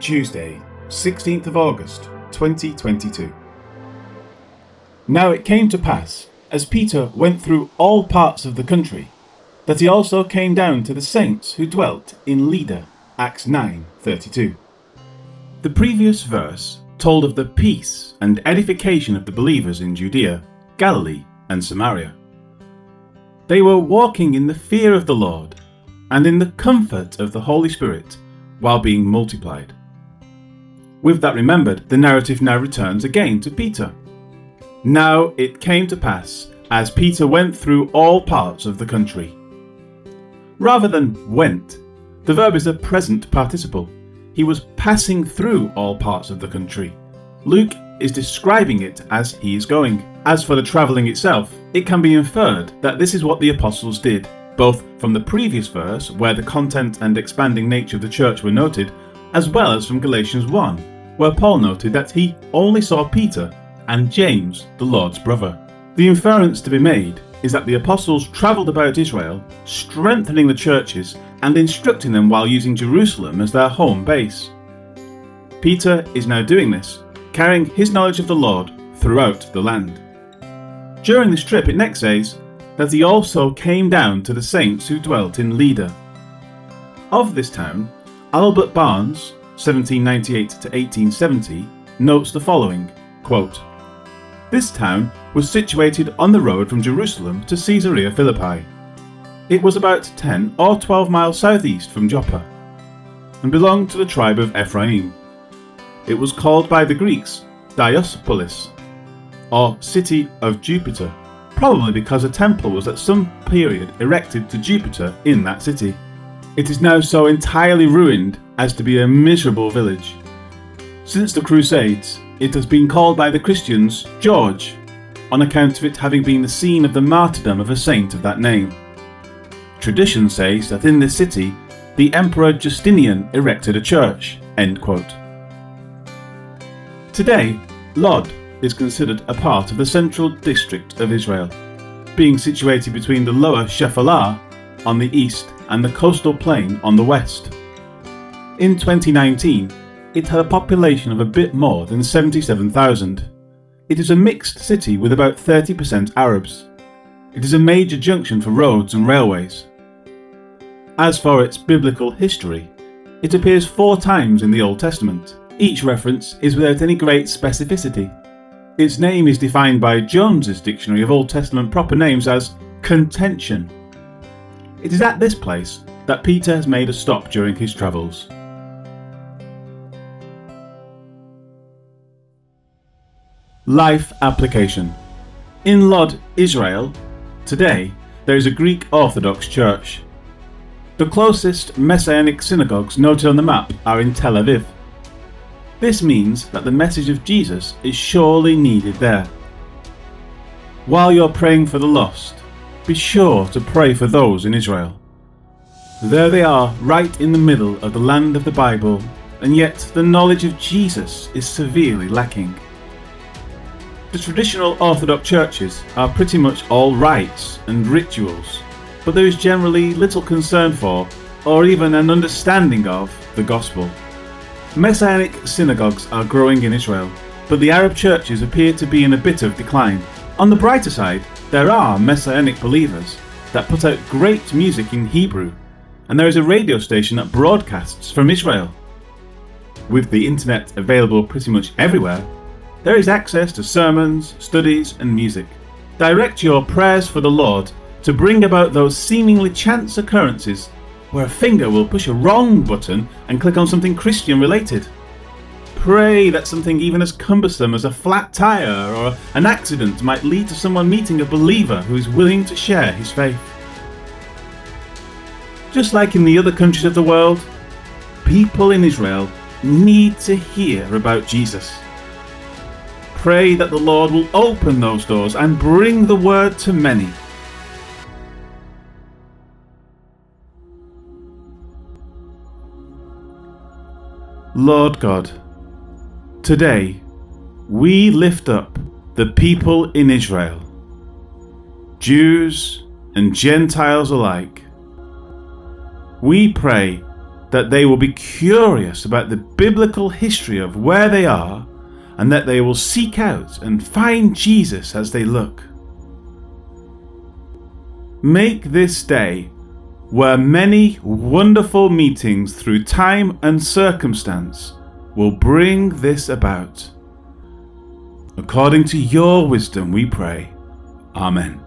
Tuesday, 16th of August, 2022. Now it came to pass, as Peter went through all parts of the country, that he also came down to the saints who dwelt in Lydda. Acts 9:32. The previous verse told of the peace and edification of the believers in Judea, Galilee, and Samaria. They were walking in the fear of the Lord and in the comfort of the Holy Spirit while being multiplied. With that remembered, the narrative now returns again to Peter. Now it came to pass, as Peter went through all parts of the country. Rather than went, the verb is a present participle. He was passing through all parts of the country. Luke is describing it as he is going. As for the travelling itself, it can be inferred that this is what the apostles did, both from the previous verse, where the content and expanding nature of the church were noted, as well as from Galatians 1, where Paul noted that he only saw Peter and James, the Lord's brother. The inference to be made is that the apostles travelled about Israel, strengthening the churches and instructing them while using Jerusalem as their home base. Peter is now doing this, carrying his knowledge of the Lord throughout the land. During this trip, it next says that he also came down to the saints who dwelt in Lydda. Of this town, Albert Barnes, 1798 to 1870, notes the following quote, This town was situated on the road from Jerusalem to Caesarea Philippi. It was about 10 or 12 miles southeast from Joppa, and belonged to the tribe of Ephraim. It was called by the Greeks Diospolis, or City of Jupiter, probably because a temple was at some period erected to Jupiter in that city. It is now so entirely ruined as to be a miserable village. Since the Crusades, it has been called by the Christians George, on account of it having been the scene of the martyrdom of a saint of that name. Tradition says that in this city, the Emperor Justinian erected a church. Today, Lod is considered a part of the central district of Israel, being situated between the lower Shephelah on the east and the coastal plain on the west. In 2019, it had a population of a bit more than 77,000. It is a mixed city with about 30% Arabs. It is a major junction for roads and railways. As for its biblical history, it appears four times in the Old Testament. Each reference is without any great specificity. Its name is defined by Jones's Dictionary of Old Testament proper names as contention. It is at this place that Peter has made a stop during his travels. Life application. In Lod, Israel, today there is a Greek Orthodox Church. The closest Messianic synagogues noted on the map are in Tel Aviv. This means that the message of Jesus is surely needed there. While you're praying for the lost, be sure to pray for those in Israel. There they are, right in the middle of the land of the Bible, and yet the knowledge of Jesus is severely lacking. The traditional Orthodox churches are pretty much all rites and rituals, but there is generally little concern for, or even an understanding of, the gospel. Messianic synagogues are growing in Israel, but the Arab churches appear to be in a bit of decline. On the brighter side, there are Messianic believers that put out great music in Hebrew, and there is a radio station that broadcasts from Israel. With the internet available pretty much everywhere, there is access to sermons, studies, and music. Direct your prayers for the Lord to bring about those seemingly chance occurrences where a finger will push a wrong button and click on something Christian related. Pray that something even as cumbersome as a flat tyre or an accident might lead to someone meeting a believer who is willing to share his faith. Just like in the other countries of the world, people in Israel need to hear about Jesus. Pray that the Lord will open those doors and bring the word to many. Lord God, today we lift up the people in Israel, Jews and Gentiles alike. We pray that they will be curious about the biblical history of where they are and that they will seek out and find Jesus as they look. Make this day where many wonderful meetings through time and circumstance will bring this about. According to your wisdom, we pray. Amen.